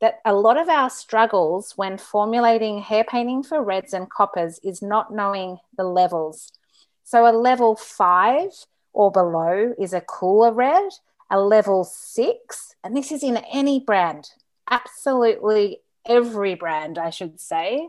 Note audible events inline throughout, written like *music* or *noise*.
that a lot of our struggles when formulating hair painting for reds and coppers is not knowing the levels. So a level five or below is a cooler red, a level six, and this is in any brand, absolutely every brand, I should say.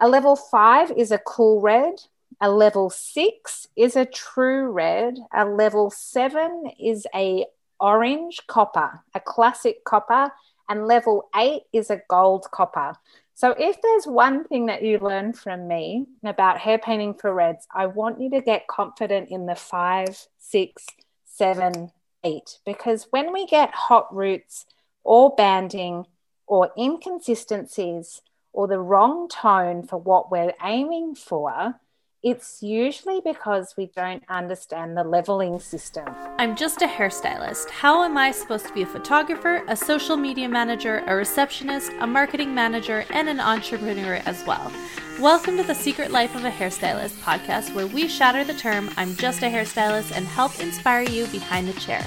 A level five is a cool red. A level six is a true red. A level seven is a orange copper, a classic copper, and level eight is a gold copper. So, if there's one thing that you learn from me about hair painting for reds, I want you to get confident in the five, six, seven, eight, because when we get hot roots or banding or inconsistencies or the wrong tone for what we're aiming for, it's usually because we don't understand the leveling system. I'm just a hairstylist. How am I supposed to be a photographer, a social media manager, a receptionist, a marketing manager, and an entrepreneur as well? Welcome to the Secret Life of a Hairstylist podcast, where we shatter the term I'm just a hairstylist and help inspire you behind the chair.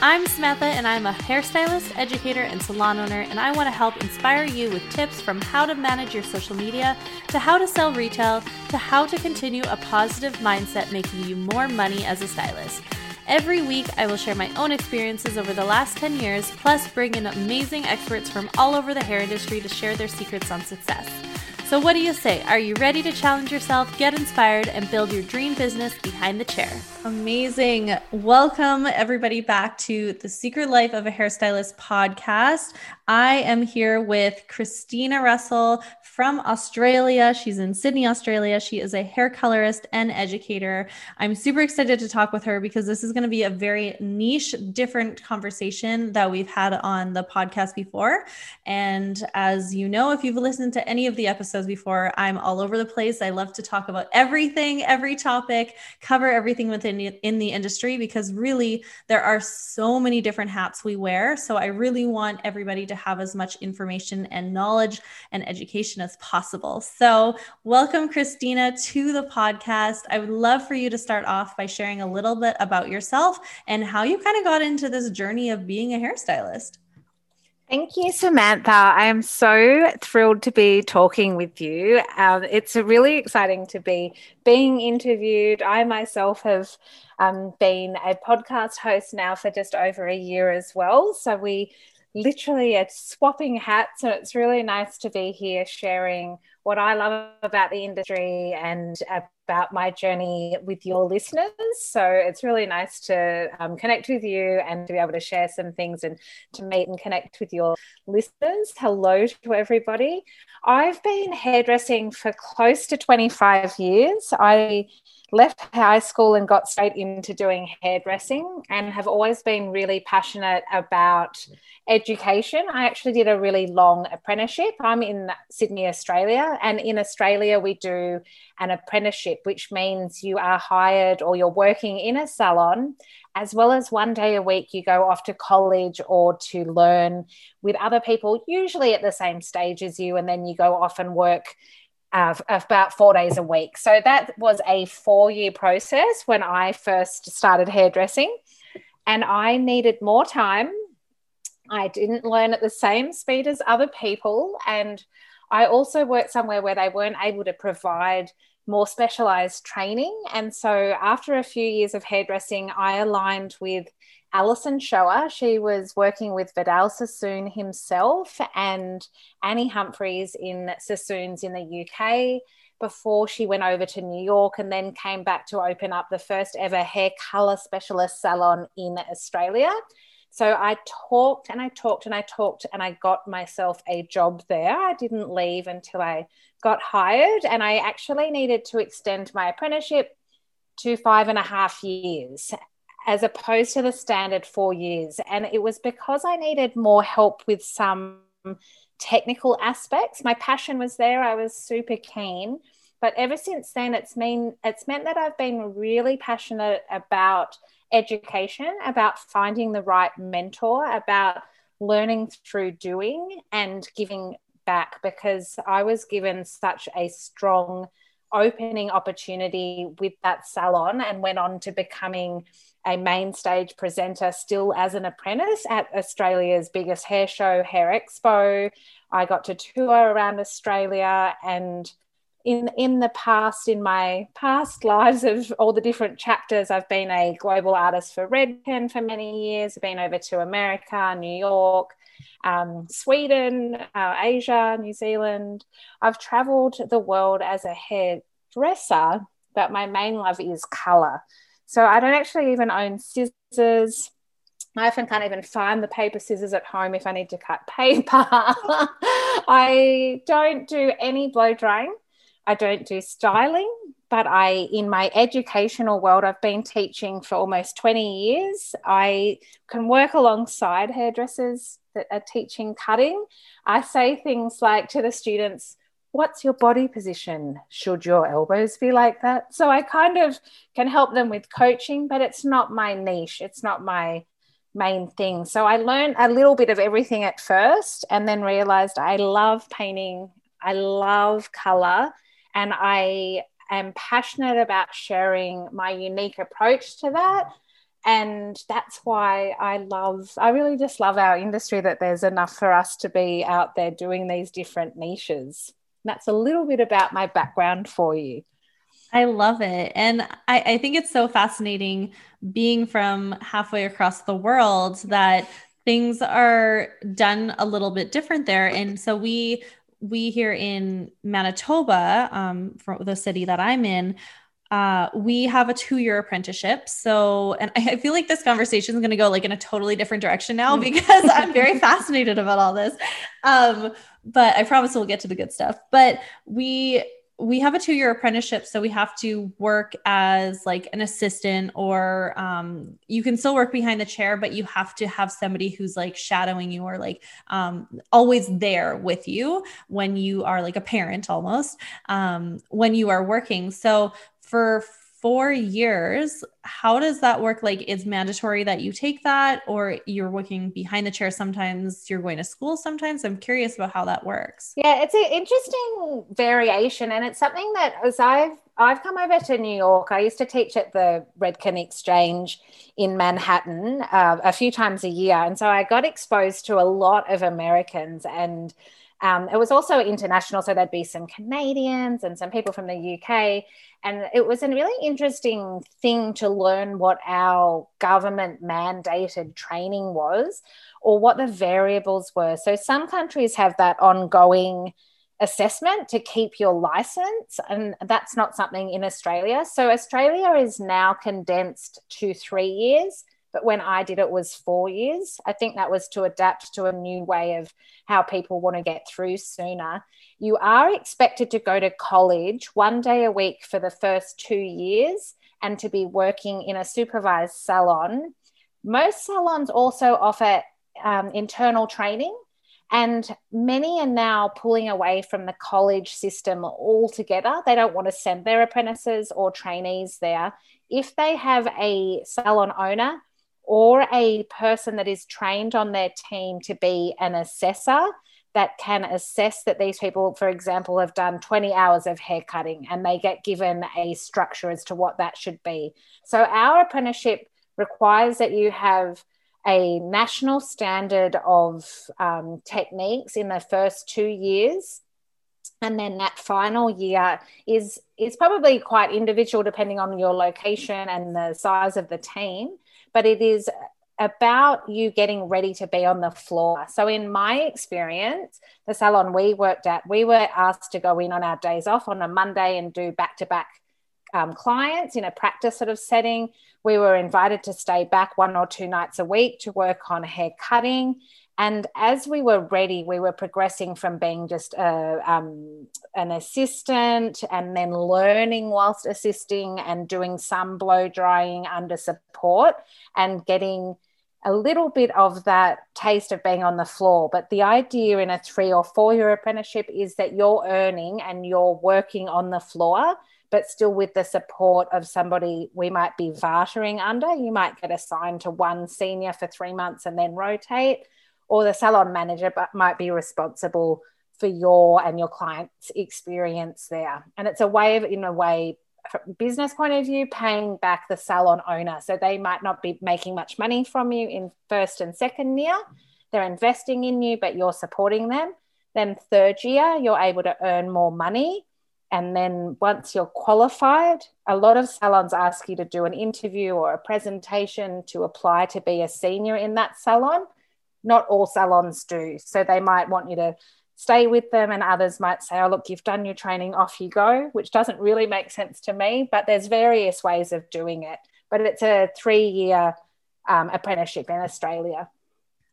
I'm Samantha, and I'm a hairstylist, educator, and salon owner, and I want to help inspire you with tips from how to manage your social media, to how to sell retail, to how to continue a positive mindset making you more money as a stylist. Every week, I will share my own experiences over the last 10 years, plus bring in amazing experts from all over the hair industry to share their secrets on success. So, what do you say? Are you ready to challenge yourself, get inspired, and build your dream business behind the chair? Amazing. Welcome, everybody, back to the Secret Life of a Hairstylist podcast. I am here with Kristina Russell from Australia. She's in Sydney, Australia. She is a hair colorist and educator. I'm super excited to talk with her because this is going to be a very niche, different conversation that we've had on the podcast before. And as you know, if you've listened to any of the episodes before, I'm all over the place. I love to talk about everything, every topic, cover everything within in the industry because really there are so many different hats we wear. So I really want everybody to have as much information and knowledge and education as possible. So, welcome, Kristina, to the podcast. I would love for you to start off by sharing a little bit about yourself and how you kind of got into this journey of being a hairstylist. Thank you, Samantha. I am so thrilled to be talking with you. Um, it's really exciting to be being interviewed. I myself have um, been a podcast host now for just over a year as well. So we literally are swapping hats. And it's really nice to be here sharing what I love about the industry and about my journey with your listeners. So it's really nice to um, connect with you and to be able to share some things and to meet and connect with your listeners. Hello to everybody. I've been hairdressing for close to 25 years. I left high school and got straight into doing hairdressing and have always been really passionate about education. I actually did a really long apprenticeship. I'm in Sydney, Australia, and in Australia, we do an apprenticeship, which means you are hired or you're working in a salon. As well as one day a week, you go off to college or to learn with other people, usually at the same stage as you, and then you go off and work uh, about four days a week. So that was a four year process when I first started hairdressing. And I needed more time. I didn't learn at the same speed as other people. And I also worked somewhere where they weren't able to provide more specialized training. And so after a few years of hairdressing, I aligned with Alison Shower. She was working with Vidal Sassoon himself and Annie Humphreys in Sassoons in the UK before she went over to New York and then came back to open up the first ever hair color specialist salon in Australia. So I talked and I talked and I talked and I got myself a job there. I didn't leave until I got hired and I actually needed to extend my apprenticeship to five and a half years as opposed to the standard four years. And it was because I needed more help with some technical aspects. My passion was there, I was super keen. But ever since then, it's mean it's meant that I've been really passionate about education, about finding the right mentor, about learning through doing and giving back because I was given such a strong opening opportunity with that salon and went on to becoming a main stage presenter still as an apprentice at Australia's biggest hair show, Hair Expo. I got to tour around Australia and in in the past in my past lives of all the different chapters i've been a global artist for redken for many years i've been over to america new york um, sweden uh, asia new zealand i've traveled the world as a hairdresser but my main love is color so i don't actually even own scissors I often can't even find the paper scissors at home if I need to cut *laughs* paper. I don't do any blow drying. I don't do styling, but I, in my educational world, I've been teaching for almost 20 years. I can work alongside hairdressers that are teaching cutting. I say things like to the students, What's your body position? Should your elbows be like that? So I kind of can help them with coaching, but it's not my niche. It's not my main thing. So I learned a little bit of everything at first and then realized I love painting, I love color, and I am passionate about sharing my unique approach to that. And that's why I love, I really just love our industry that there's enough for us to be out there doing these different niches. That's a little bit about my background for you. I love it. And I, I, think it's so fascinating being from halfway across the world that things are done a little bit different there. And so we we here in Manitoba, um, for the city that I'm in, uh, we have a two-year apprenticeship. So, and I feel like this conversation is going to go like in a totally different direction now *laughs* because I'm very fascinated about all this. Um, but I promise we'll get to the good stuff. But we we have a two year apprenticeship so we have to work as like an assistant or um, you can still work behind the chair but you have to have somebody who's like shadowing you or like um, always there with you when you are like a parent almost um, when you are working so for four years how does that work? Like is mandatory that you take that or you're working behind the chair sometimes you're going to school sometimes? I'm curious about how that works. Yeah it's an interesting variation and it's something that as i've i've come over to new york i used to teach at the redken exchange in manhattan uh, a few times a year and so i got exposed to a lot of americans and um, it was also international, so there'd be some Canadians and some people from the UK. And it was a really interesting thing to learn what our government mandated training was or what the variables were. So some countries have that ongoing assessment to keep your license, and that's not something in Australia. So Australia is now condensed to three years but when I did it was four years. I think that was to adapt to a new way of how people want to get through sooner. You are expected to go to college one day a week for the first two years and to be working in a supervised salon. Most salons also offer um, internal training. And many are now pulling away from the college system altogether. They don't want to send their apprentices or trainees there. If they have a salon owner or a person that is trained on their team to be an assessor that can assess that these people, for example, have done 20 hours of hair cutting and they get given a structure as to what that should be. So, our apprenticeship requires that you have a national standard of um, techniques in the first two years and then that final year is is probably quite individual depending on your location and the size of the team but it is about you getting ready to be on the floor. So, in my experience, the salon we worked at, we were asked to go in on our days off on a Monday and do back to back clients in a practice sort of setting. We were invited to stay back one or two nights a week to work on hair cutting. And as we were ready, we were progressing from being just a, um, an assistant and then learning whilst assisting and doing some blow drying under support and getting a little bit of that taste of being on the floor. But the idea in a three or four year apprenticeship is that you're earning and you're working on the floor, but still with the support of somebody we might be vartering under. You might get assigned to one senior for three months and then rotate or the salon manager might be responsible for your and your client's experience there. And it's a way of, in a way, from business point of view, paying back the salon owner. So they might not be making much money from you in first and second year. They're investing in you, but you're supporting them. Then third year, you're able to earn more money. And then once you're qualified, a lot of salons ask you to do an interview or a presentation to apply to be a senior in that salon. Not all salons do. So they might want you to stay with them and others might say oh look you've done your training off you go which doesn't really make sense to me but there's various ways of doing it but it's a three year um, apprenticeship in australia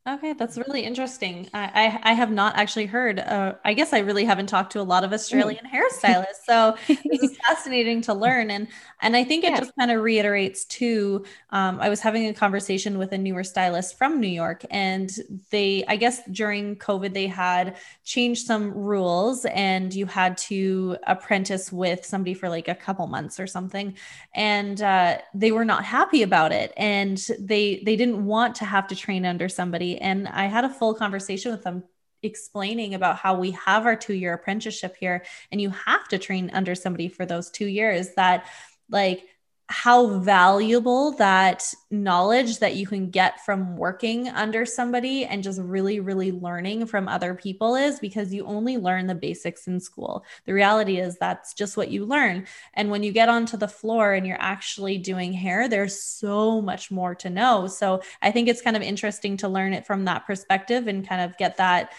Okay, that's really interesting. I, I, I have not actually heard. Uh, I guess I really haven't talked to a lot of Australian hairstylists, so this is *laughs* fascinating to learn. And and I think it yeah. just kind of reiterates too. Um, I was having a conversation with a newer stylist from New York, and they, I guess during COVID, they had changed some rules, and you had to apprentice with somebody for like a couple months or something, and uh, they were not happy about it, and they they didn't want to have to train under somebody and I had a full conversation with them explaining about how we have our two year apprenticeship here and you have to train under somebody for those two years that like how valuable that knowledge that you can get from working under somebody and just really, really learning from other people is because you only learn the basics in school. The reality is that's just what you learn. And when you get onto the floor and you're actually doing hair, there's so much more to know. So I think it's kind of interesting to learn it from that perspective and kind of get that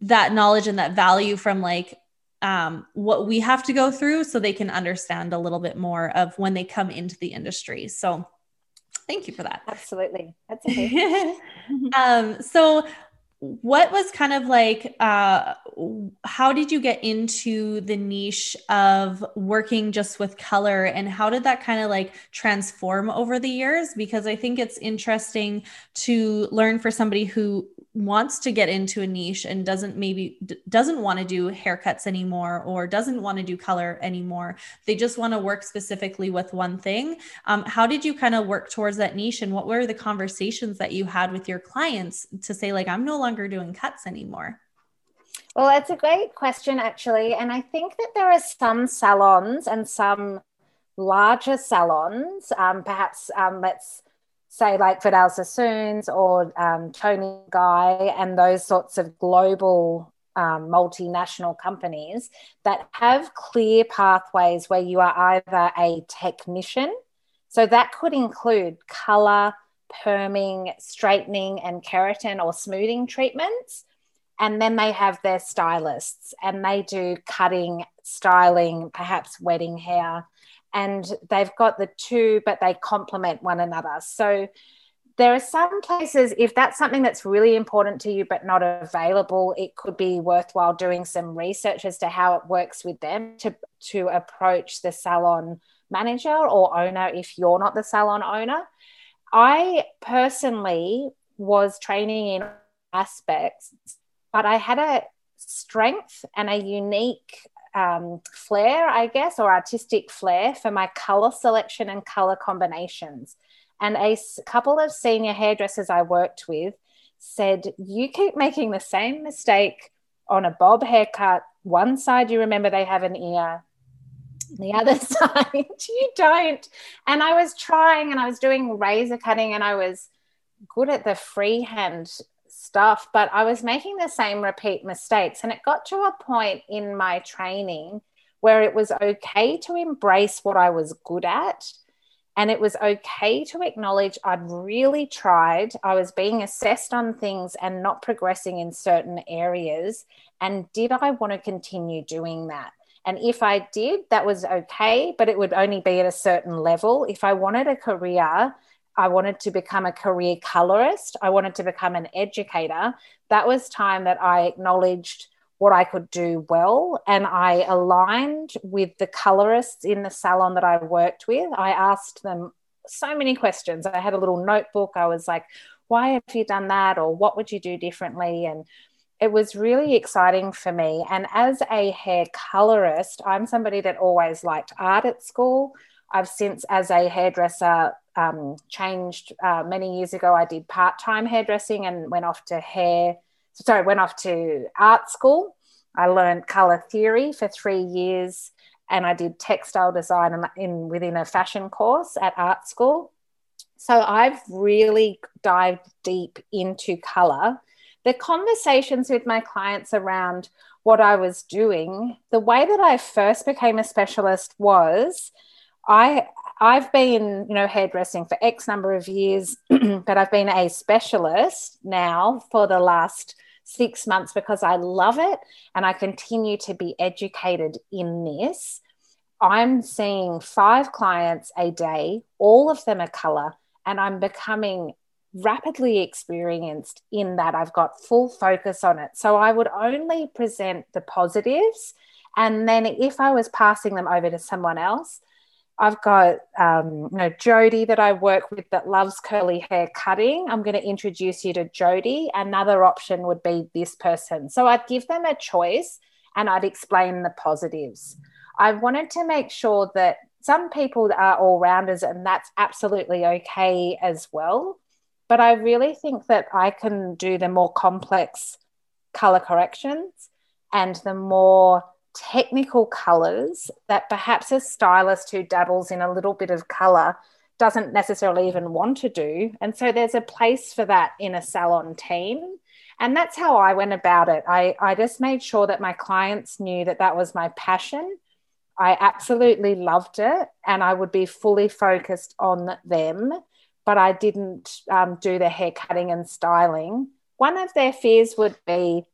that knowledge and that value from like um, what we have to go through so they can understand a little bit more of when they come into the industry. So thank you for that. Absolutely. That's *laughs* okay. *laughs* um, so what was kind of like uh, how did you get into the niche of working just with color and how did that kind of like transform over the years because i think it's interesting to learn for somebody who wants to get into a niche and doesn't maybe d- doesn't want to do haircuts anymore or doesn't want to do color anymore. They just want to work specifically with one thing. Um, how did you kind of work towards that niche and what were the conversations that you had with your clients to say like i'm no longer doing cuts anymore well it's a great question actually and i think that there are some salons and some larger salons um, perhaps um, let's say like Vidal Sassoons or um, Toni Guy and those sorts of global um, multinational companies that have clear pathways where you are either a technician, so that could include color, perming, straightening, and keratin or smoothing treatments. And then they have their stylists and they do cutting, styling, perhaps wedding hair and they've got the two, but they complement one another. So there are some places, if that's something that's really important to you but not available, it could be worthwhile doing some research as to how it works with them to, to approach the salon manager or owner if you're not the salon owner. I personally was training in aspects, but I had a strength and a unique um, flair, I guess, or artistic flair for my color selection and color combinations. And a couple of senior hairdressers I worked with said, You keep making the same mistake on a bob haircut. One side, you remember they have an ear, the other *laughs* side, you don't. And I was trying and I was doing razor cutting and I was good at the freehand stuff, but I was making the same repeat mistakes. And it got to a point in my training where it was okay to embrace what I was good at. And it was okay to acknowledge I'd really tried. I was being assessed on things and not progressing in certain areas. And did I want to continue doing that? And if I did, that was okay, but it would only be at a certain level. If I wanted a career I wanted to become a career colorist. I wanted to become an educator. That was time that I acknowledged what I could do well. And I aligned with the colorists in the salon that I worked with. I asked them so many questions. I had a little notebook. I was like, why have you done that? Or what would you do differently? And it was really exciting for me. And as a hair colorist, I'm somebody that always liked art at school. I've since, as a hairdresser, um, changed uh, many years ago. I did part time hairdressing and went off to hair, sorry, went off to art school. I learned color theory for three years and I did textile design in, in within a fashion course at art school. So I've really dived deep into color. The conversations with my clients around what I was doing, the way that I first became a specialist was I I've been, you know, hairdressing for X number of years, *clears throat* but I've been a specialist now for the last six months because I love it and I continue to be educated in this. I'm seeing five clients a day, all of them are color, and I'm becoming rapidly experienced in that I've got full focus on it. So I would only present the positives. And then if I was passing them over to someone else, I've got um, you know Jody that I work with that loves curly hair cutting. I'm going to introduce you to Jody. Another option would be this person. So I'd give them a choice and I'd explain the positives. I wanted to make sure that some people are all rounders and that's absolutely okay as well. But I really think that I can do the more complex color corrections and the more technical colors that perhaps a stylist who dabbles in a little bit of color doesn't necessarily even want to do. And so there's a place for that in a salon team. And that's how I went about it. I, I just made sure that my clients knew that that was my passion. I absolutely loved it and I would be fully focused on them, but I didn't um, do the hair cutting and styling. One of their fears would be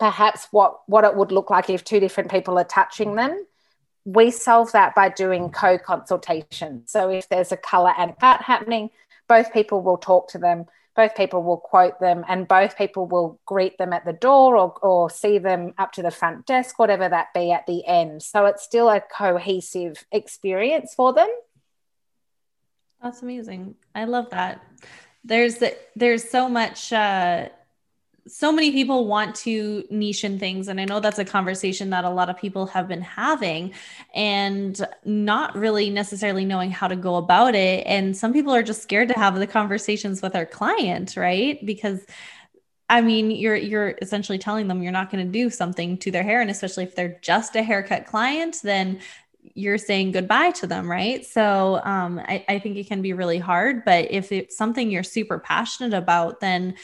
perhaps what what it would look like if two different people are touching them we solve that by doing co-consultation. So if there's a color and cut happening both people will talk to them both people will quote them and both people will greet them at the door or, or see them up to the front desk whatever that be at the end. So it's still a cohesive experience for them. That's amazing. I love that. There's there's so much uh so many people want to niche in things and i know that's a conversation that a lot of people have been having and not really necessarily knowing how to go about it and some people are just scared to have the conversations with our client right because I mean, you're you're essentially telling them you're not going to do something to their hair, and especially if they're just a haircut client, then you're saying goodbye to them, right? So um, I, I think it can be really hard. But if it's something you're super passionate about, then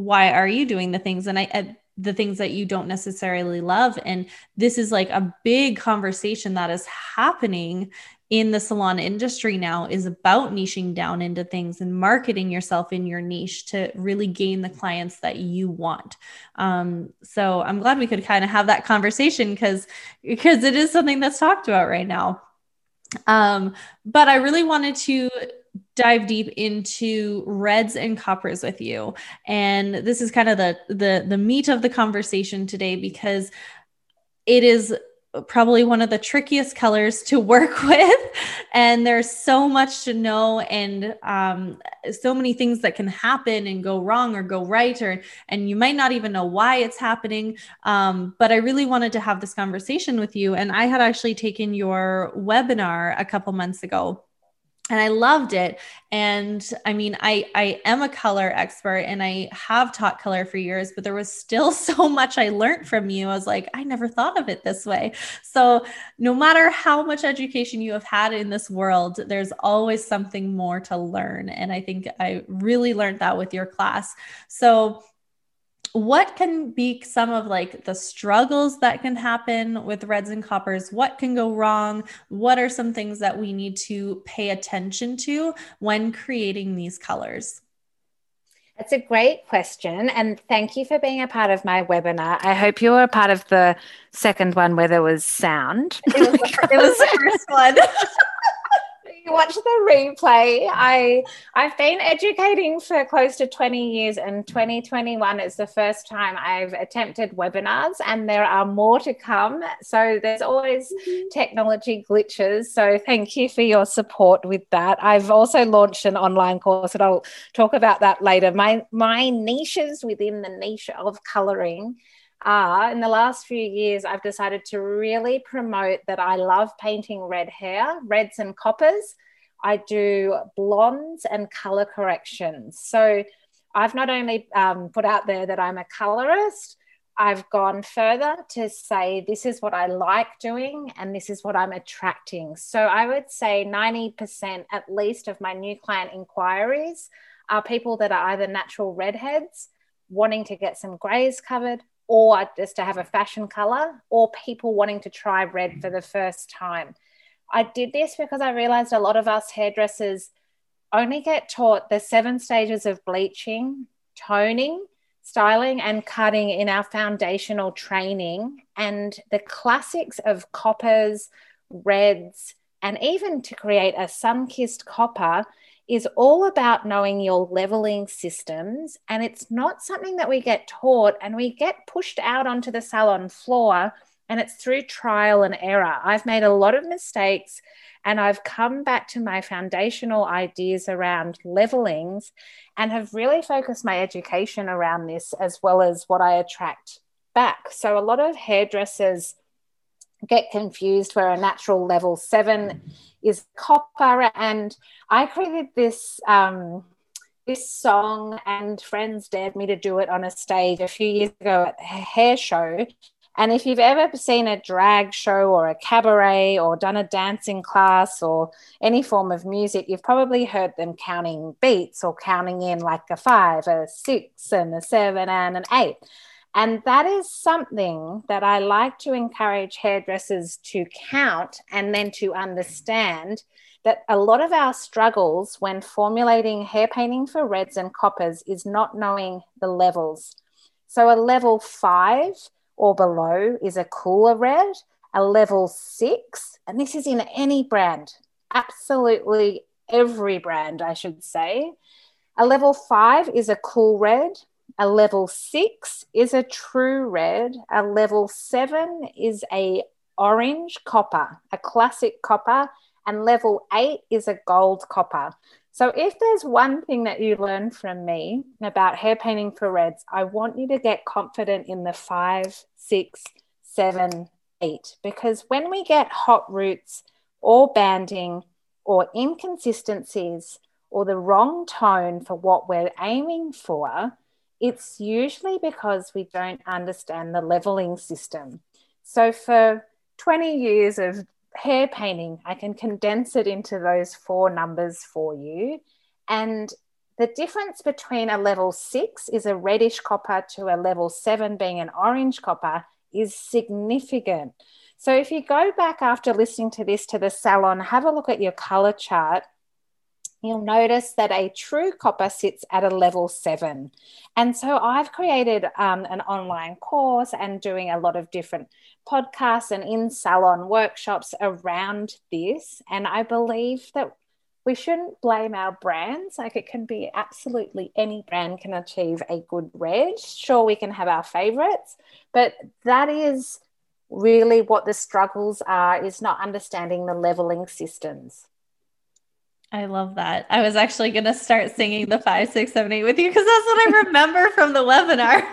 why are you doing the things and I, the things that you don't necessarily love and this is like a big conversation that is happening in the salon industry now is about niching down into things and marketing yourself in your niche to really gain the clients that you want. Um, so I'm glad we could kind of have that conversation because because it is something that's talked about right now. Um, but I really wanted to dive deep into reds and coppers with you. And this is kind of the the the meat of the conversation today because it is probably one of the trickiest colors to work *laughs* with. And there's so much to know and um, so many things that can happen and go wrong or go right or and you might not even know why it's happening. Um, but i really wanted to have this conversation with you. And i had actually taken your webinar a couple months ago and I loved it. And I mean, I I am a color expert and I have taught color for years, but there was still *laughs* so much I learned from you. I was like, I never thought of it this way. So no matter how much education you have had in this world, there's always something more to learn. And I think I really learned that with your class. So what can be some of like the struggles that can happen with reds and coppers what can go wrong what are some things that we need to pay attention to when creating these colors that's a great question. And thank you for being a part of my webinar. I hope you were a part of the second one where there was sound. It was, it was the first one. *laughs* watch the replay. I I've been educating for close to 20 years and 2021 is the first time I've attempted webinars and there are more to come. So there's always mm-hmm. technology glitches. So thank you for your support with that. I've also launched an online course and I'll talk about that later. My my niches within the niche of coloring are in the last few years, I've decided to really promote that I love painting red hair, reds and coppers. I do blondes and color corrections. So I've not only um, put out there that I'm a colorist, I've gone further to say this is what I like doing and this is what I'm attracting. So I would say 90% at least of my new client inquiries are people that are either natural redheads wanting to get some grays covered or just to have a fashion color or people wanting to try red for the first time. I did this because I realized a lot of us hairdressers only get taught the seven stages of bleaching, toning, styling and cutting in our foundational training and the classics of coppers, reds, and even to create a sun kissed copper is all about knowing your leveling systems. And it's not something that we get taught and we get pushed out onto the salon floor. And it's through trial and error. I've made a lot of mistakes and I've come back to my foundational ideas around levelings and have really focused my education around this as well as what I attract back. So a lot of hairdressers get confused where a natural level seven is copper. And I created this. Um, this song and friends dared me to do it on a stage a few years ago at a hair show and if you've ever seen a drag show or a cabaret or done a dancing class or any form of music, you've probably heard them counting beats or counting in like a five, a six, and a seven, and an eight. And that is something that I like to encourage hairdressers to count and then to understand that a lot of our struggles when formulating hair painting for reds and coppers is not knowing the levels. So, a level five or below is a cooler red, a level six, and this is in any brand, absolutely every brand, I should say. A level five is a cool red. A level six is a true red. A level seven is a orange copper, a classic copper. And level eight is a gold copper. So, if there's one thing that you learn from me about hair painting for reds, I want you to get confident in the five, six, seven, eight, because when we get hot roots or banding or inconsistencies or the wrong tone for what we're aiming for, it's usually because we don't understand the leveling system. So, for 20 years of hair painting, I can condense it into those four numbers for you. And the difference between a level six is a reddish copper to a level seven being an orange copper is significant. So if you go back after listening to this to the salon, have a look at your color chart you'll notice that a true copper sits at a level seven. And so I've created um, an online course and doing a lot of different podcasts and in salon workshops around this. And I believe that we shouldn't blame our brands. Like it can be absolutely any brand can achieve a good red. Sure, we can have our favorites, but that is really what the struggles are is not understanding the leveling systems. I love that. I was actually going to start singing the five, six, seven, eight with you because that's what I remember from the webinar.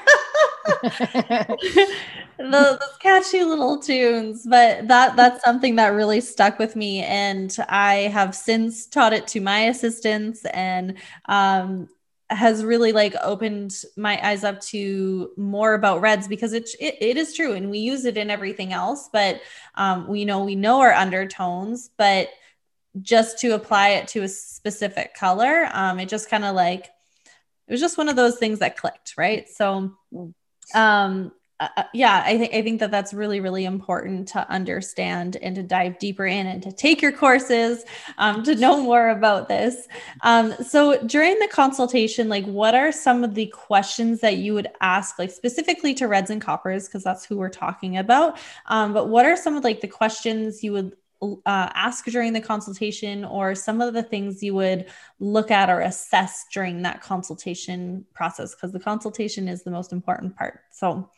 *laughs* those, those catchy little tunes, but that that's something that really stuck with me, and I have since taught it to my assistants, and um, has really like opened my eyes up to more about reds because it, it, it is true and we use it in everything else but um, we know we know our undertones but just to apply it to a specific color. Um, it just kind of like it was just one of those things that clicked, right? So, um, uh, uh, yeah, I think I think that that's really really important to understand and to dive deeper in and to take your courses um, to know more about this. Um, so during the consultation, like, what are some of the questions that you would ask, like specifically to reds and coppers, because that's who we're talking about. Um, but what are some of like the questions you would uh, ask during the consultation or some of the things you would look at or assess during that consultation process because the consultation is the most important part so.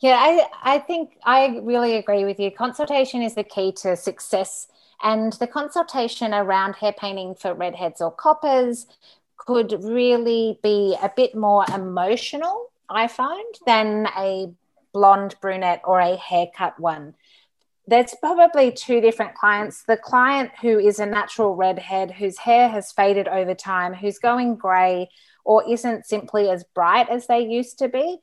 Yeah I, I think i really agree with you. Consultation is the key to success and the consultation around hair painting for redheads or coppers could really be a bit more emotional i find than a blonde brunette or a haircut one there's probably two different clients. The client who is a natural redhead, whose hair has faded over time, who's going grey, or isn't simply as bright as they used to be.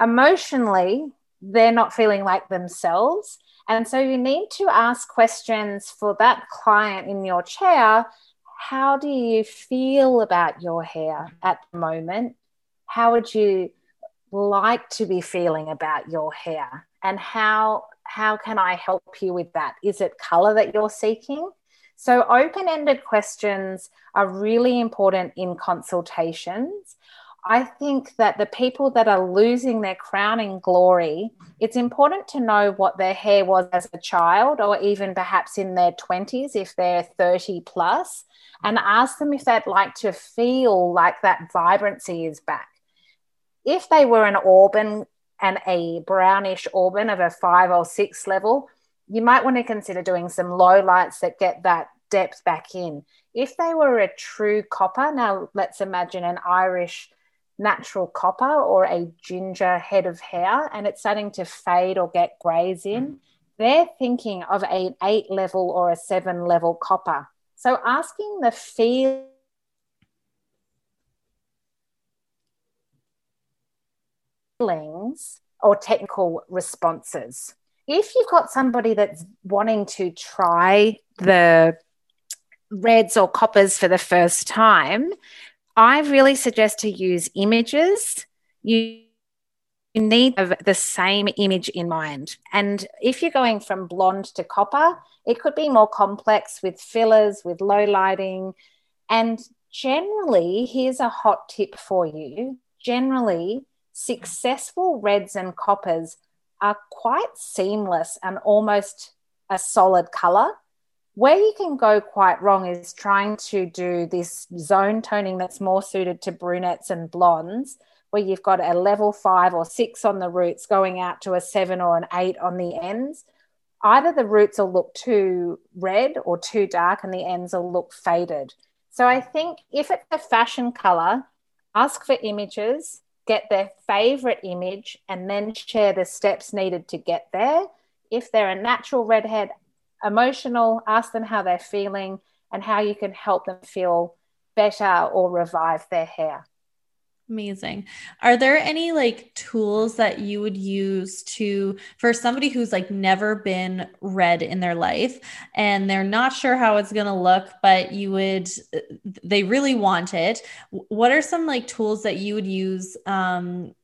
Emotionally, they're not feeling like themselves. And so you need to ask questions for that client in your chair. How do you feel about your hair at the moment? How would you like to be feeling about your hair? And how how can I help you with that? Is it color that you're seeking? So, open ended questions are really important in consultations. I think that the people that are losing their crowning glory, it's important to know what their hair was as a child or even perhaps in their 20s if they're 30 plus, and ask them if they'd like to feel like that vibrancy is back. If they were an auburn and a brownish auburn of a five or six level, you might want to consider doing some low lights that get that depth back in. If they were a true copper, now let's imagine an Irish natural copper or a ginger head of hair and it's starting to fade or get grays in, mm. they're thinking of an eight level or a seven level copper. So asking the feel or technical responses. If you've got somebody that's wanting to try the reds or coppers for the first time, I really suggest to use images. You you need the same image in mind. And if you're going from blonde to copper, it could be more complex with fillers, with low lighting. And generally, here's a hot tip for you generally, successful reds and coppers are quite seamless and almost a solid color. Where you can go quite wrong is trying to do this zone toning that's more suited to brunettes and blondes, where you've got a level five or six on the roots going out to a seven or an eight on the ends. Either the roots will look too red or too dark, and the ends will look faded. So I think if it's a fashion color, ask for images, get their favorite image, and then share the steps needed to get there. If they're a natural redhead, emotional, ask them how they're feeling and how you can help them feel better or revive their hair. Amazing. Are there any like tools that you would use to for somebody who's like never been red in their life and they're not sure how it's going to look but you would they really want it. What are some like tools that you would use um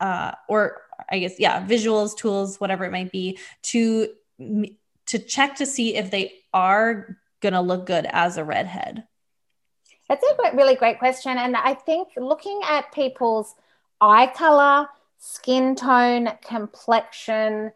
uh or I guess yeah, visuals, tools, whatever it might be to to check to see if they are going to look good as a redhead? That's a really great question. And I think looking at people's eye color, skin tone, complexion,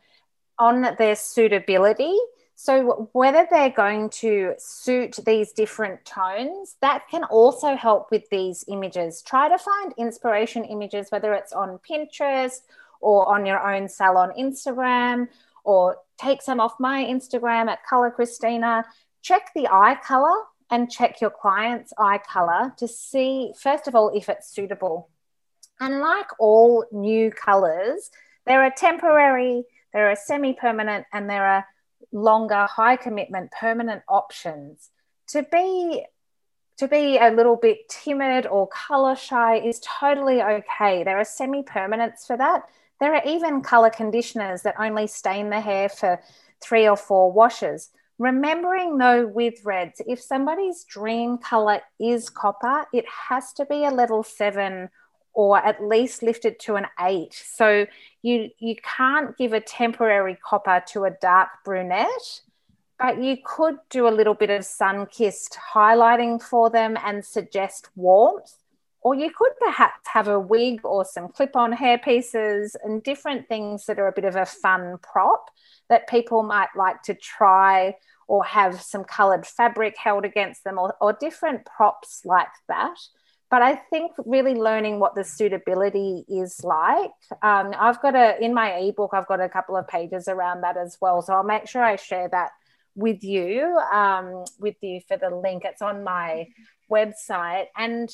on their suitability. So, whether they're going to suit these different tones, that can also help with these images. Try to find inspiration images, whether it's on Pinterest or on your own salon Instagram or take some off my Instagram at Color Kristina. Check the eye color and check your client's eye color to see, first of all, if it's suitable. And like all new colors, there are temporary, there are semi permanent, and there are longer, high commitment, permanent options. To be to be a little bit timid or color shy is totally okay. There are semi permanents for that. There are even color conditioners that only stain the hair for three or four washes. Remembering though with reds, if somebody's dream color is copper, it has to be a level seven or at least lifted to an eight. So you you can't give a temporary copper to a dark brunette, but you could do a little bit of sun kissed highlighting for them and suggest warmth. Or you could perhaps have a wig or some clip on hair pieces and different things that are a bit of a fun prop that people might like to try or have some colored fabric held against them or, or different props like that. But I think really learning what the suitability is like. Um, I've got a, in my ebook, I've got a couple of pages around that as well. So I'll make sure I share that with you, um, with you for the link. It's on my website. And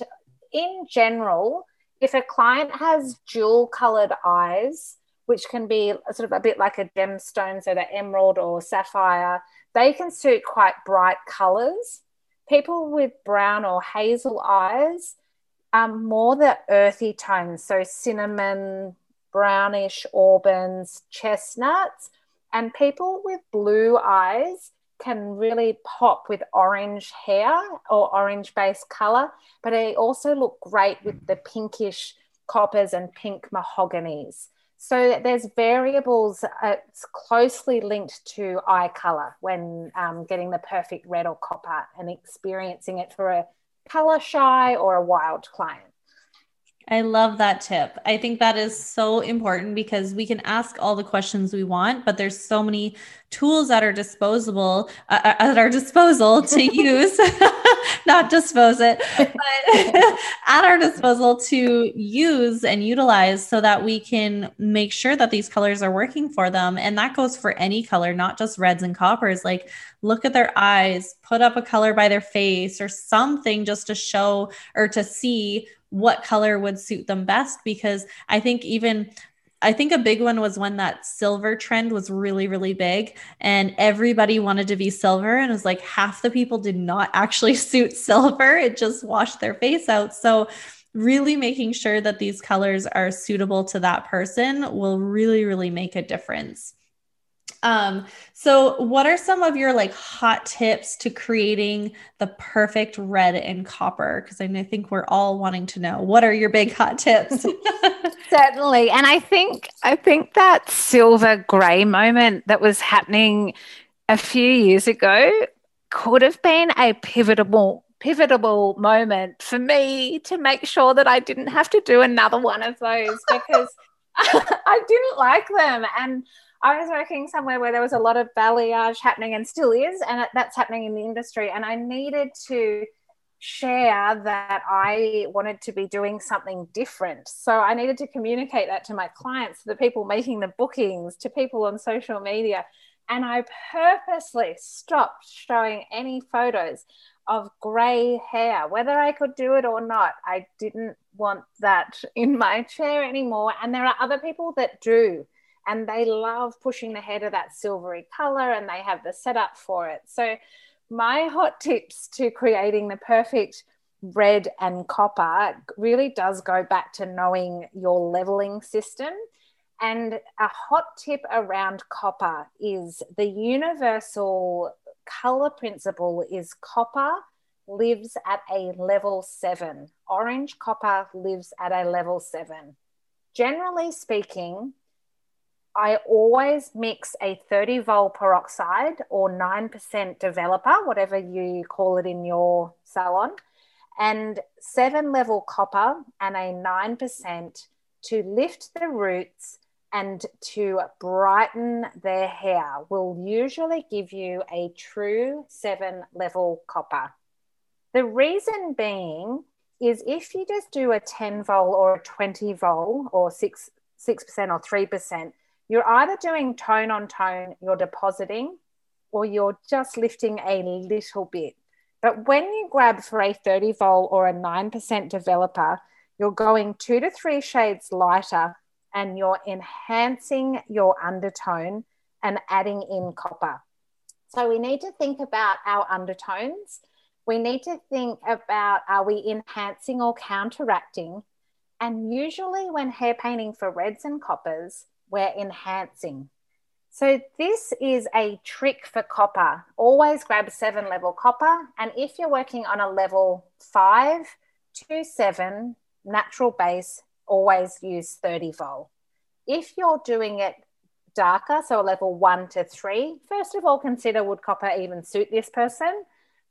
in general, if a client has dual colored eyes, which can be sort of a bit like a gemstone, so the emerald or sapphire, they can suit quite bright colors. People with brown or hazel eyes are more the earthy tones, so cinnamon, brownish auburns, chestnuts, and people with blue eyes can really pop with orange hair or orange based color, but they also look great with the pinkish coppers and pink mahoganies. So there's variables. Uh, it's closely linked to eye color when um, getting the perfect red or copper and experiencing it for a color shy or a wild client. I love that tip. I think that is so important because we can ask all the questions we want, but there's so many tools at our disposable uh, uh at our disposal to *laughs* use, *laughs* *laughs* not dispose it, but *laughs* at our disposal to use and utilize so that we can make sure that these colors are working for them. And that goes for any color, not just reds and coppers. Like look at their eyes, put up a color by their face or something just to show or to see what color would suit them best because I think even I think a big one was when that silver trend was really, really big and everybody wanted to be silver. And it was like half the people did not actually *laughs* suit silver, it just washed their face out. So, really making sure that these colors are suitable to that person will really, really make a difference. Um, so what are some of your like hot tips to creating the perfect red and copper? Because I think we're all wanting to know what are your big hot tips? *laughs* Certainly. And I think I think that silver gray moment that was happening a few years ago could have been a pivotal pivotal moment for me to make sure that I didn't have to do another one of those because *laughs* I didn't like them and I was working somewhere where there was a lot of balayage happening and still is, and that's happening in the industry. And I needed to share that I wanted to be doing something different. So I needed to communicate that to my clients, to the people making the bookings, to people on social media. And I purposely stopped showing any photos of grey hair, whether I could do it or not. I didn't want that in my chair anymore. And there are other people that do and they love pushing the head of that silvery color and they have the setup for it. So, my hot tips to creating the perfect red and copper really does go back to knowing your leveling system. And a hot tip around copper is the universal color principle is copper lives at a level seven. Orange copper lives at a level seven. Generally speaking, I always mix a 30 vol peroxide or 9% developer, whatever you call it in your salon, and seven level copper and a 9% to lift the roots and to brighten their hair will usually give you a true seven level copper. The reason being is if you just do a 10 vol or a 20 vol or 6, 6% or 3%, you're either doing tone on tone, you're depositing, or you're just lifting a little bit. But when you grab for a 30 vol or a 9% developer, you're going two to three shades lighter and you're enhancing your undertone and adding in copper. So we need to think about our undertones. We need to think about are we enhancing or counteracting? And usually, when hair painting for reds and coppers, we're enhancing. So this is a trick for copper. Always grab seven level copper. And if you're working on a level five to seven natural base, always use 30 vol. If you're doing it darker, so a level one to three, first of all, consider would copper even suit this person?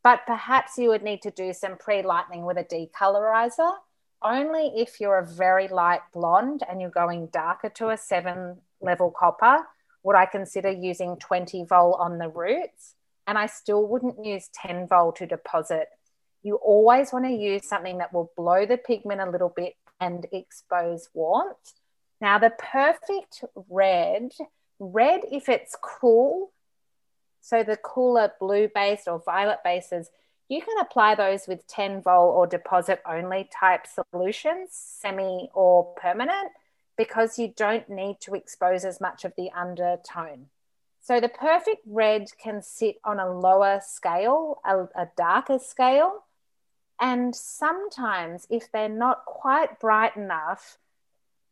But perhaps you would need to do some pre-lightening with a decolorizer only if you're a very light blonde and you're going darker to a seven level copper would I consider using 20 vol on the roots. And I still wouldn't use 10 vol to deposit. You always want to use something that will blow the pigment a little bit and expose warmth. Now, the perfect red, red if it's cool, so the cooler blue based or violet bases you can apply those with 10 vol or deposit only type solutions, semi or permanent, because you don't need to expose as much of the undertone. So the perfect red can sit on a lower scale, a, a darker scale. And sometimes, if they're not quite bright enough,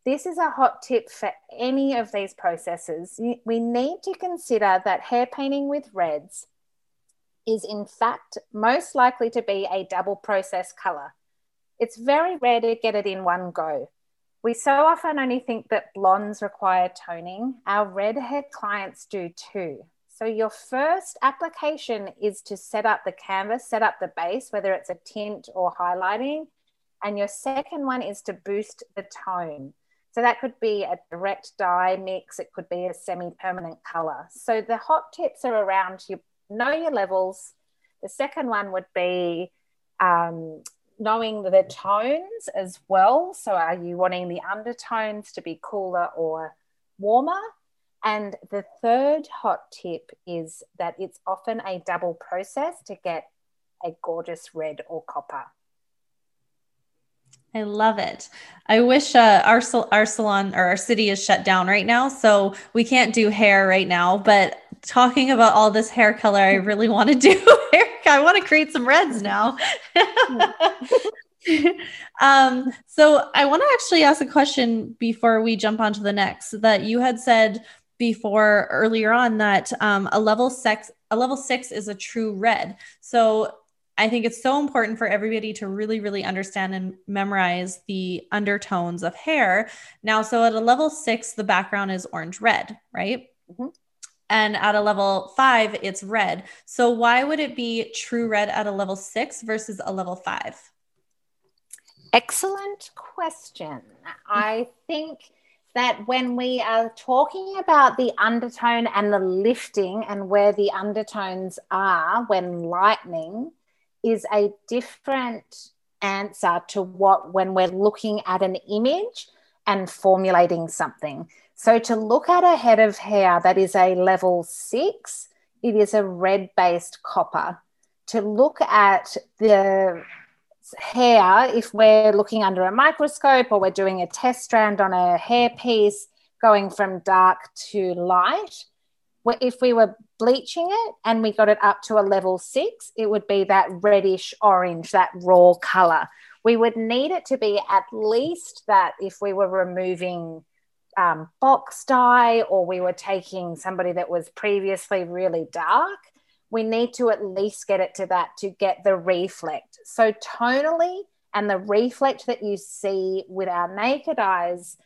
this is a hot tip for any of these processes. We need to consider that hair painting with reds is in fact most likely to be a double process color. It's very rare to get it in one go. We so often only think that blondes require toning. Our red haired clients do too. So, your first application is to set up the canvas, set up the base, whether it's a tint or highlighting. And your second one is to boost the tone. So, that could be a direct dye mix, it could be a semi permanent color. So, the hot tips are around you know your levels. The second one would be um, knowing the tones as well. So, are you wanting the undertones to be cooler or warmer? And the third hot tip is that it's often a double process to get a gorgeous red or copper. I love it. I wish uh, our our salon or our city is shut down right now, so we can't do hair right now. But talking about all this hair color, I really want to do *laughs* hair. I want to create some reds now. *laughs* um, so I want to actually ask a question before we jump on to the next. That you had said before earlier on that um, a level six a level six is a true red. So I think it's so important for everybody to really, really understand and memorize the undertones of hair. Now, so at a level six, the background is orange red, right? Mm-hmm. And at a level five, it's red. So why would it be true red at a level six versus a level five? Excellent question. I think that when we are talking about the undertone and the lifting and where the undertones are when lightening is a different answer to what when we're looking at an image and formulating something. So to look at a head of hair that is a level six, it is a red based copper. To look at the hair, if we're looking under a microscope or we're doing a test strand on a hair piece going from dark to light, if we were bleaching it and we got it up to a level six, it would be that reddish orange, that raw color. We would need it to be at least that if we were removing um, box dye or we were taking somebody that was previously really dark, we need to at least get it to that to get the reflect. So, tonally, and the reflect that you see with our naked eyes,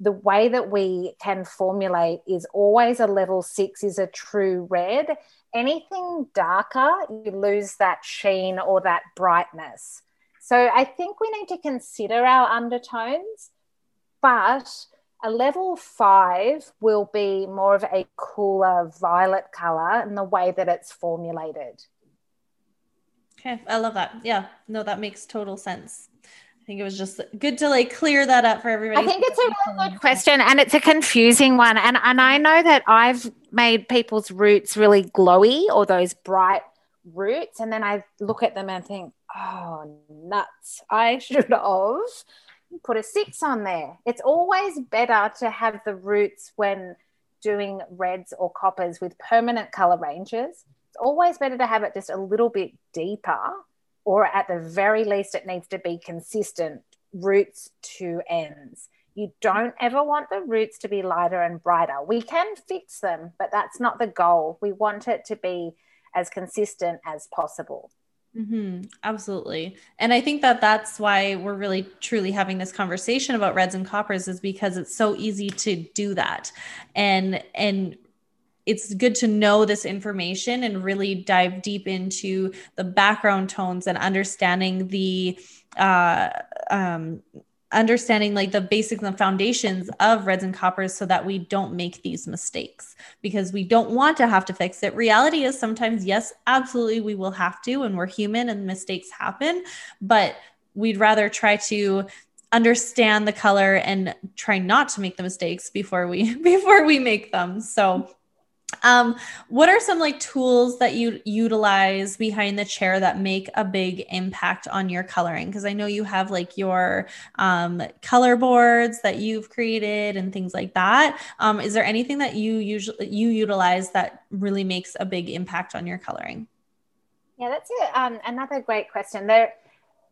the way that we can formulate is always a level six is a true red. Anything darker, you lose that sheen or that brightness. So, I think we need to consider our undertones, but a level five will be more of a cooler violet color in the way that it's formulated. Okay, I love that. Yeah, no, that makes total sense. I think it was just good to like clear that up for everybody. I think it's a really good question and it's a confusing one. And and I know that I've made people's roots really glowy or those bright roots. And then I look at them and think, oh nuts. I should have put a six on there. It's always better to have the roots when doing reds or coppers with permanent color ranges. It's always better to have it just a little bit deeper, or at the very least, it needs to be consistent roots to ends. You don't ever want the roots to be lighter and brighter. We can fix them, but that's not the goal. We want it to be as consistent as possible. Mm-hmm, absolutely. And I think that that's why we're really truly having this conversation about reds and coppers is because it's so easy to do that. And, and, it's good to know this information and really dive deep into the background tones and understanding the uh, um, understanding like the basics and foundations of reds and coppers so that we don't make these mistakes because we don't want to have to fix it. Reality is sometimes, yes, absolutely, we will have to, and we're human and mistakes happen, but we'd rather try to understand the color and try not to make the mistakes before we *laughs* before we make them so um, what are some like tools that you utilize behind the chair that make a big impact on your coloring? Because I know you have like your um, color boards that you've created and things like that. Um, is there anything that you usually you utilize that really makes a big impact on your coloring? Yeah, that's a, um, another great question. There,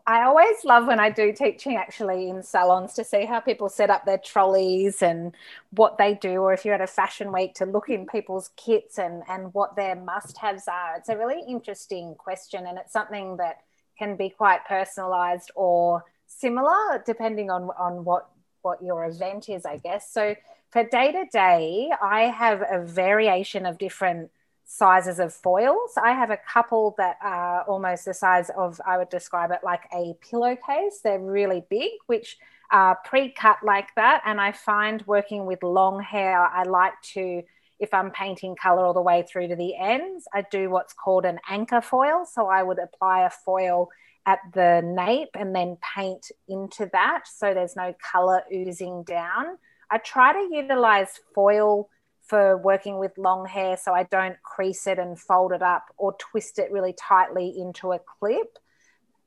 I always love when I do teaching actually in salons to see how people set up their trolleys and what they do, or if you're at a fashion week to look in people's kits and, and what their must haves are. It's a really interesting question, and it's something that can be quite personalized or similar depending on, on what, what your event is, I guess. So for day to day, I have a variation of different sizes of foils. I have a couple that are almost the size of, I would describe it like a pillowcase. They're really big, which are pre cut like that. And I find working with long hair, I like to, if I'm painting color all the way through to the ends, I do what's called an anchor foil. So I would apply a foil at the nape and then paint into that so there's no color oozing down. I try to utilize foil for working with long hair so I don't crease it and fold it up or twist it really tightly into a clip.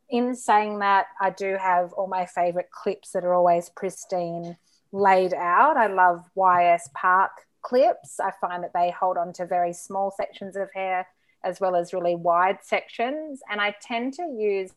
In saying that, I do have all my favorite clips that are always pristine laid out. I love YS Park clips. I find that they hold on to very small sections of hair as well as really wide sections. And I tend to use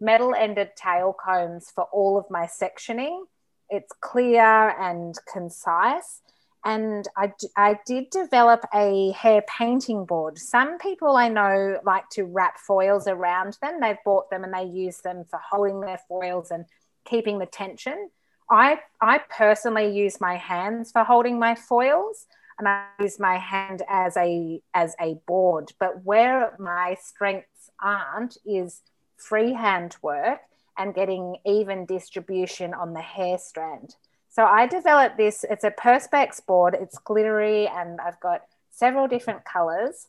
metal ended tail combs for all of my sectioning. It's clear and concise and I, I did develop a hair painting board. Some people I know like to wrap foils around them. They've bought them and they use them for holding their foils and keeping the tension. I, I personally use my hands for holding my foils and I use my hand as a as a board. But where my strengths aren't is freehand work and getting even distribution on the hair strand. So I developed this, it's a Perspex board, it's glittery, and I've got several different colors.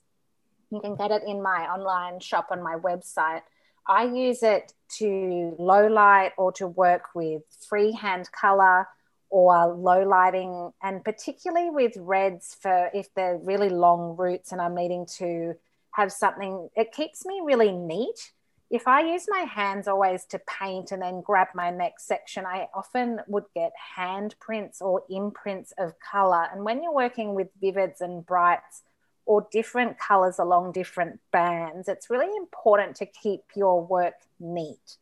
You can get it in my online shop on my website. I use it to low light or to work with freehand color or low lighting, and particularly with reds for if they're really long roots and I'm needing to have something, it keeps me really neat if I use my hands always to paint and then grab my next section, I often would get handprints or imprints of color. And when you're working with vivids and brights or different colors along different bands, it's really important to keep your work neat.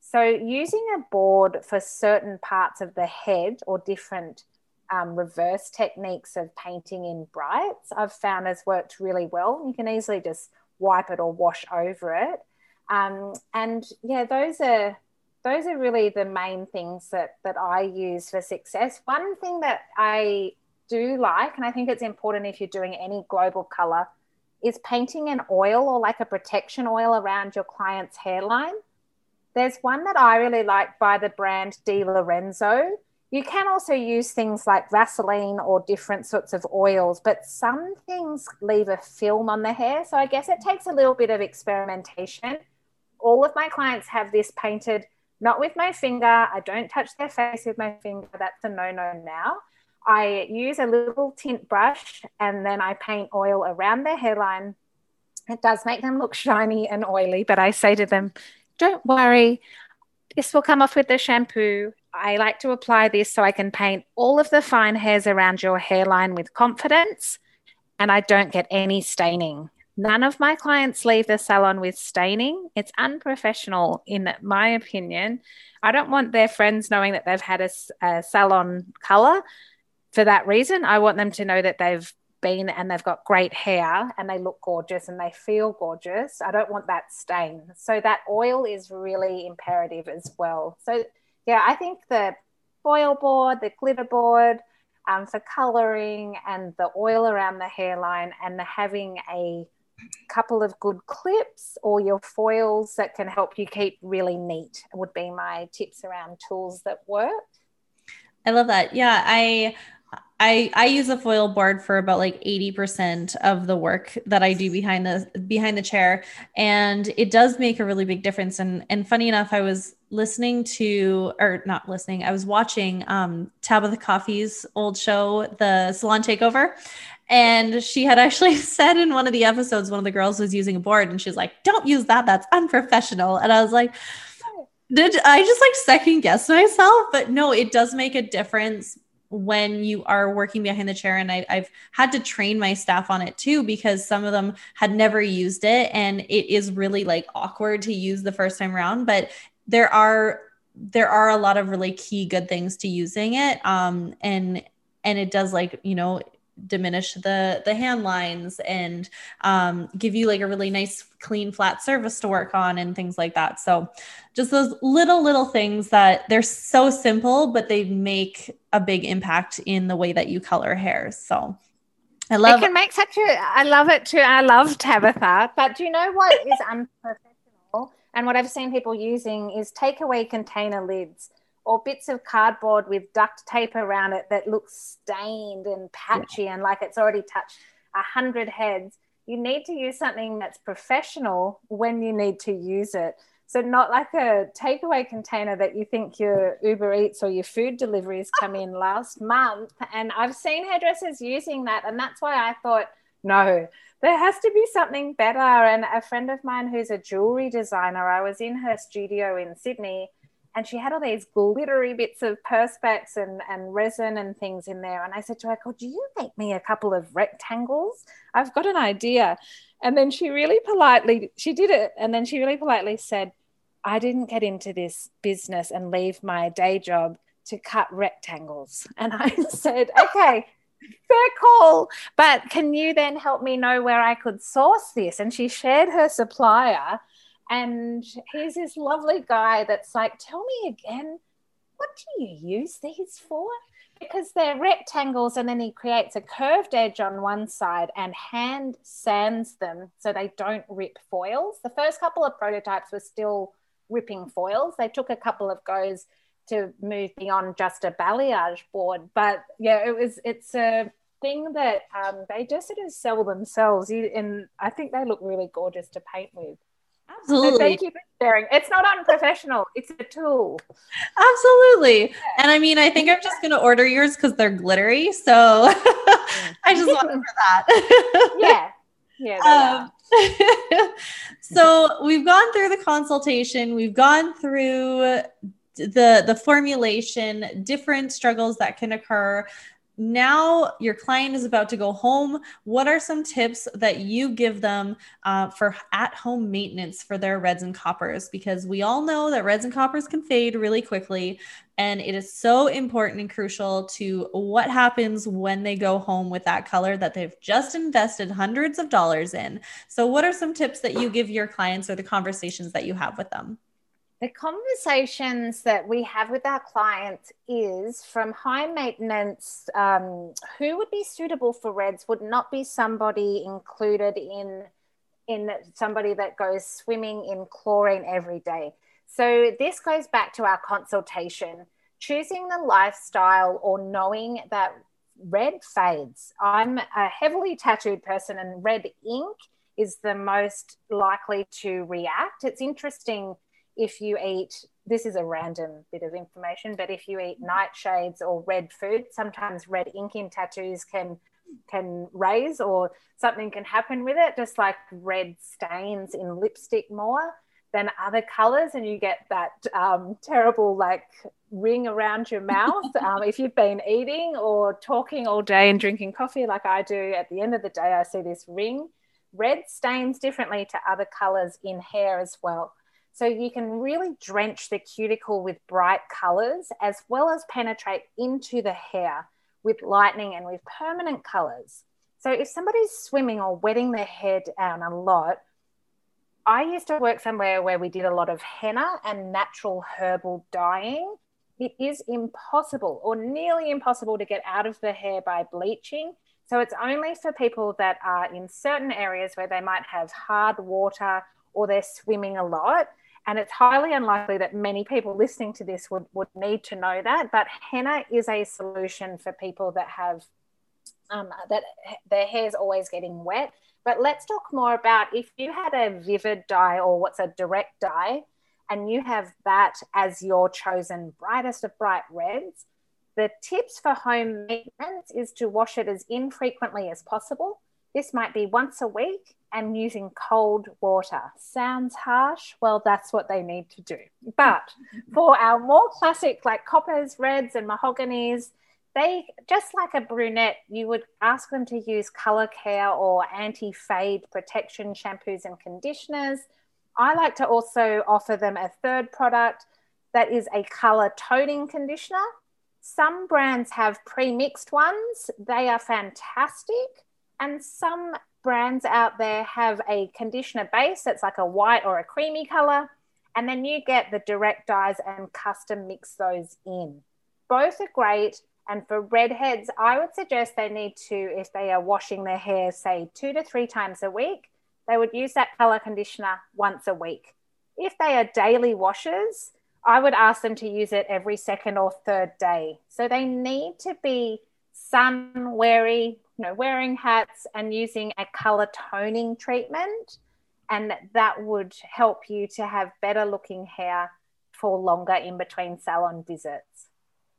So, using a board for certain parts of the head or different um, reverse techniques of painting in brights, I've found has worked really well. You can easily just wipe it or wash over it um, and yeah, those are those are really the main things that that I use for success. One thing that I do like, and I think it's important if you're doing any global color, is painting an oil or like a protection oil around your client's hairline. There's one that I really like by the brand De Lorenzo. You can also use things like Vaseline or different sorts of oils, but some things leave a film on the hair. So I guess it takes a little bit of experimentation all of my clients have this painted not with my finger. I don't touch their face with my finger. That's a no no now. I use a little tint brush and then I paint oil around their hairline. It does make them look shiny and oily, but I say to them, don't worry, this will come off with the shampoo. I like to apply this so I can paint all of the fine hairs around your hairline with confidence and I don't get any staining. None of my clients leave the salon with staining. It's unprofessional, in my opinion. I don't want their friends knowing that they've had a, a salon color for that reason. I want them to know that they've been and they've got great hair and they look gorgeous and they feel gorgeous. I don't want that stain. So that oil is really imperative as well. So yeah, I think the foil board, the glitter board um, for coloring and the oil around the hairline and the having a couple of good clips or your foils that can help you keep really neat would be my tips around tools that work. I love that. Yeah, I I I use a foil board for about like 80% of the work that I do behind the behind the chair and it does make a really big difference and and funny enough I was listening to or not listening I was watching um Tabatha Coffey's old show the Salon Takeover and she had actually *laughs* said in one of the episodes, one of the girls was using a board and she's like, don't use that. That's unprofessional. And I was like, did I just like second guess myself? But no, it does make a difference when you are working behind the chair. And I, have had to train my staff on it too, because some of them had never used it. And it is really like awkward to use the first time around. But there are there are a lot of really key good things to using it um and and it does like you know diminish the the hand lines and um, give you like a really nice clean flat surface to work on and things like that so just those little little things that they're so simple but they make a big impact in the way that you color hair so I love it can make such a I love it too. I love Tabatha. But do you know what is *laughs* unprofessional? And what I've seen people using is takeaway container lids or bits of cardboard with duct tape around it that looks stained and patchy yeah. and like it's already touched a hundred heads. You need to use something that's professional when you need to use it. So not like a takeaway container that you think your Uber Eats or your food deliveries *laughs* come in last month. And I've seen hairdressers using that, and that's why I thought, no, there has to be something better. And a friend of mine who's a jewelry designer, I was in her studio in Sydney and she had all these glittery bits of perspex and, and resin and things in there. And I said to her, Could you make me a couple of rectangles? I've got an idea. And then she really politely, she did it. And then she really politely said, I didn't get into this business and leave my day job to cut rectangles. And I *laughs* said, Okay, fair call. But can you then help me know where I could source this? And she shared her supplier and he's this lovely guy that's like, Tell me again, what do you use these for? Because they're rectangles, and then he creates a curved edge on one side and hand sands them so they don't rip foils. The first couple of prototypes were still ripping foils. They took a couple of goes to move beyond just a balayage board. But yeah, it was it's a thing that um, they just sort of sell themselves, and I think they look really gorgeous to paint with. Absolutely. So thank you for sharing. It's not unprofessional. It's a tool. Absolutely. Yeah. And I mean, I think I'm just going to order yours because they're glittery. So *laughs* I just want them for that. *laughs* yeah. Yeah. Um, *laughs* so we've gone through the consultation. We've gone through the the formulation different struggles that can occur now your client is about to go home. What are some tips that you give them uh, for at home maintenance for their reds and coppers? Because we all know that reds and coppers can fade really quickly. And it is so important and crucial to what happens when they go home with that color that they've just invested hundreds of dollars in. So, what are some tips that you give your clients or the conversations that you have with them? The conversations that we have with our clients is from high maintenance um, who would be suitable for reds would not be somebody included in in somebody that goes swimming in chlorine every day. So this goes back to our consultation. Choosing the lifestyle or knowing that red fades. I'm a heavily tattooed person and red ink is the most likely to react. It's interesting if you eat this is a random bit of information but if you eat nightshades or red food sometimes red ink in tattoos can can raise or something can happen with it just like red stains in lipstick more than other colors and you get that um, terrible like ring around your mouth *laughs* um, if you've been eating or talking all day and drinking coffee like i do at the end of the day i see this ring. Red stains differently to other colors in hair as well so you can really drench the cuticle with bright colors as well as penetrate into the hair with lightning and with permanent colors. So if somebody's swimming or wetting their hair down a lot, I used to work somewhere where we did a lot of henna and natural herbal dyeing. It is impossible or nearly impossible to get out of the hair by bleaching. So it's only for people that are in certain areas where they might have hard water or they're swimming a lot. And it's highly unlikely that many people listening to this would, would need to know that. But henna is a solution for people that have um, that their hair is always getting wet. But let's talk more about if you had a vivid dye or what's a direct dye, and you have that as your chosen brightest of bright reds. The tips for home maintenance is to wash it as infrequently as possible. This might be once a week and using cold water. Sounds harsh? Well, that's what they need to do. But *laughs* for our more classic, like coppers, reds, and mahoganies, they just like a brunette, you would ask them to use color care or anti fade protection shampoos and conditioners. I like to also offer them a third product that is a color toning conditioner. Some brands have pre mixed ones, they are fantastic. And some brands out there have a conditioner base that's like a white or a creamy color. And then you get the direct dyes and custom mix those in. Both are great. And for redheads, I would suggest they need to, if they are washing their hair, say two to three times a week, they would use that color conditioner once a week. If they are daily washers, I would ask them to use it every second or third day. So they need to be sun wary, you know, wearing hats and using a color toning treatment. And that would help you to have better looking hair for longer in between salon visits.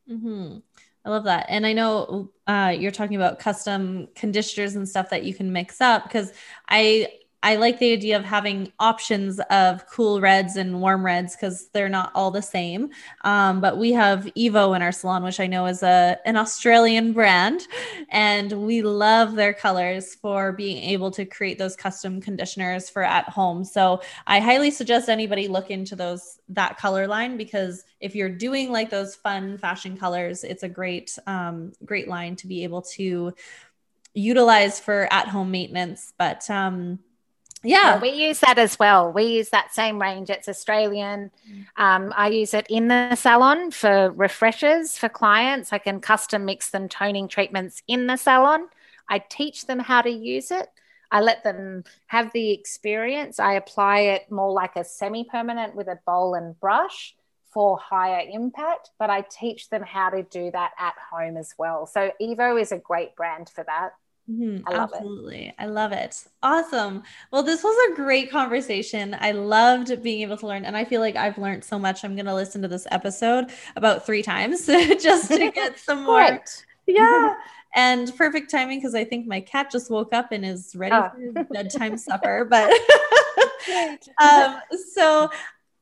Mm-hmm. I love that. And I know uh, you're talking about custom conditioners and stuff that you can mix up because I I like the idea of having options of cool reds and warm reds because they're not all the same. Um, but we have Evo in our salon, which I know is a an Australian brand, and we love their colors for being able to create those custom conditioners for at home. So I highly suggest anybody look into those that color line because if you're doing like those fun fashion colors, it's a great um, great line to be able to utilize for at home maintenance. But um, yeah. we use that as well. We use that same range. It's Australian. Um, I use it in the salon for refreshers for clients. I can custom mix them toning treatments in the salon. I teach them how to use it. I let them have the experience. I apply it more like a semi permanent with a bowl and brush for higher impact, but I teach them how to do that at home as well. So Evo is a great brand for that. Mm-hmm, I absolutely. It. I love it. Awesome. Well, this was a great conversation. I loved being able to learn, and I feel like I've learned so much. I'm going to listen to this episode about three times *laughs* just to *laughs* get some more. *laughs* Yeah. and perfect timing because I think my cat just woke up and is ready oh. for bedtime supper. But um, so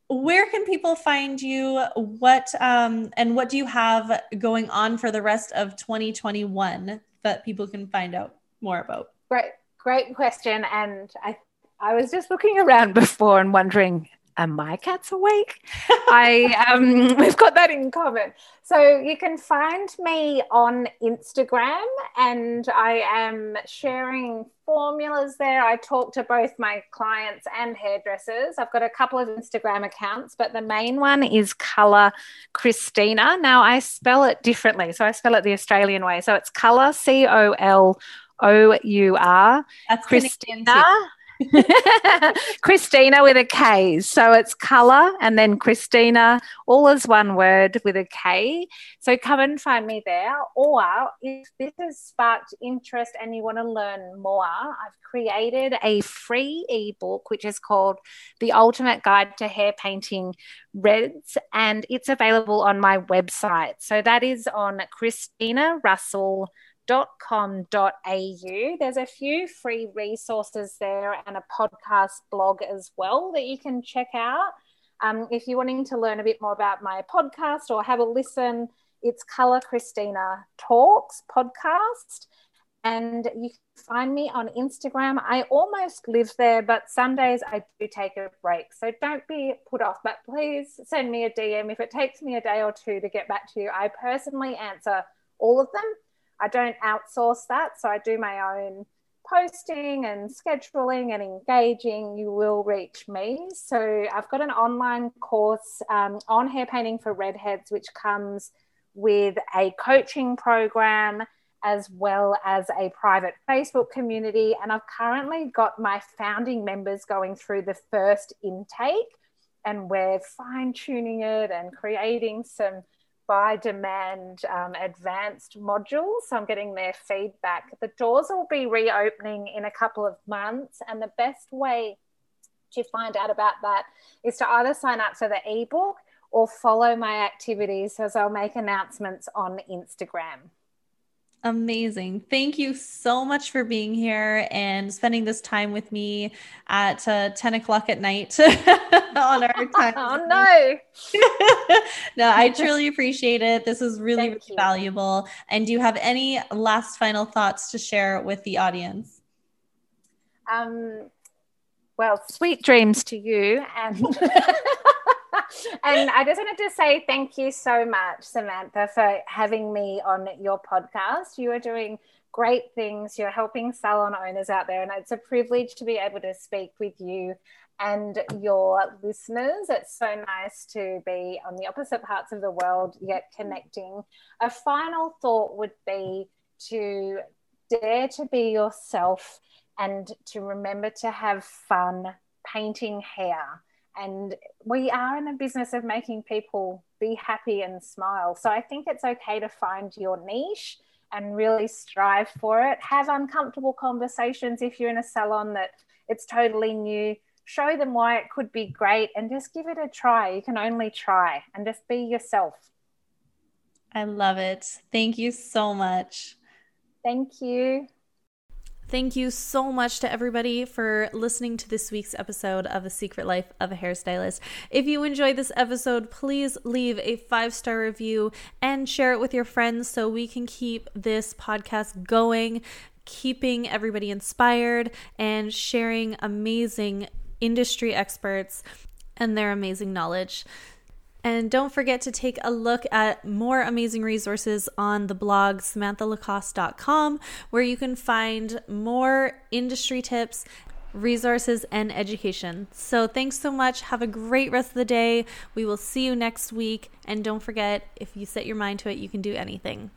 where can people find you what um, and what do you have going on for the rest of 2021 that people can find out more about? Great, great question. And I, I was just looking around before and wondering, are my cats awake? *laughs* I um, we've got that in common. So you can find me on Instagram, and I am sharing formulas there. I talk to both my clients and hairdressers. I've got a couple of Instagram accounts, but the main one is Color Kristina. Now I spell it differently, so I spell it the Australian way. So it's Color C O L O U R. That's Kristina. *laughs* Kristina with a K. So it's color and then Kristina, all as one word with a K. So come and find me there. Or if this has sparked interest and you want to learn more, I've created a free ebook which is called The Ultimate Guide to Hair Painting Reds, and it's available on my website. So that is on Kristina Russell com.au. There's a few free resources there and a podcast blog as well that you can check out. Um, if you're wanting to learn a bit more about my podcast or have a listen, it's Color Kristina Talks podcast. And you can find me on Instagram. I almost live there, but some days I do take a break. So don't be put off, but please send me a DM. If it takes me a day or two to get back to you, I personally answer all of them I don't outsource that. So I do my own posting and scheduling and engaging, you will reach me. So I've got an online course um, on hair painting for redheads, which comes with a coaching program as well as a private Facebook community. And I've currently got my founding members going through the first intake, and we're fine tuning it and creating some by demand um, advanced modules. So I'm getting their feedback. The doors will be reopening in a couple of months, and the best way to find out about that is to either sign up for the ebook or follow my activities as I'll make announcements on Instagram. Amazing. Thank you so much for being here and spending this time with me at uh, 10 o'clock at night *laughs* on our *laughs* time. oh, no. *laughs* no, I truly appreciate it. This is really, really valuable. And do you have any last final thoughts to share with the audience? Um, Well, sweet dreams to you. And, and I just wanted to say thank you so much, Samantha, for having me on your podcast. You are doing great things. You're helping salon owners out there, and it's a privilege to be able to speak with you and your listeners. It's so nice to be on the opposite parts of the world, yet connecting. A final thought would be to dare to be yourself and to remember to have fun painting hair. And we are in the business of making people be happy and smile. So I think it's okay to find your niche and really strive for it. Have uncomfortable conversations if you're in a salon that it's totally new. Show them why it could be great and just give it a try. You can only try and just be yourself. I love it. Thank you so much. Thank you. Thank you so much to everybody for listening to this week's episode of The Secret Life of a Hairstylist. If you enjoyed this episode, please leave a five star review and share it with your friends so we can keep this podcast going, keeping everybody inspired, and sharing amazing industry experts and their amazing knowledge. And don't forget to take a look at more amazing resources on the blog samanthalacoste.com, where you can find more industry tips, resources, and education. So, thanks so much. Have a great rest of the day. We will see you next week. And don't forget, if you set your mind to it, you can do anything.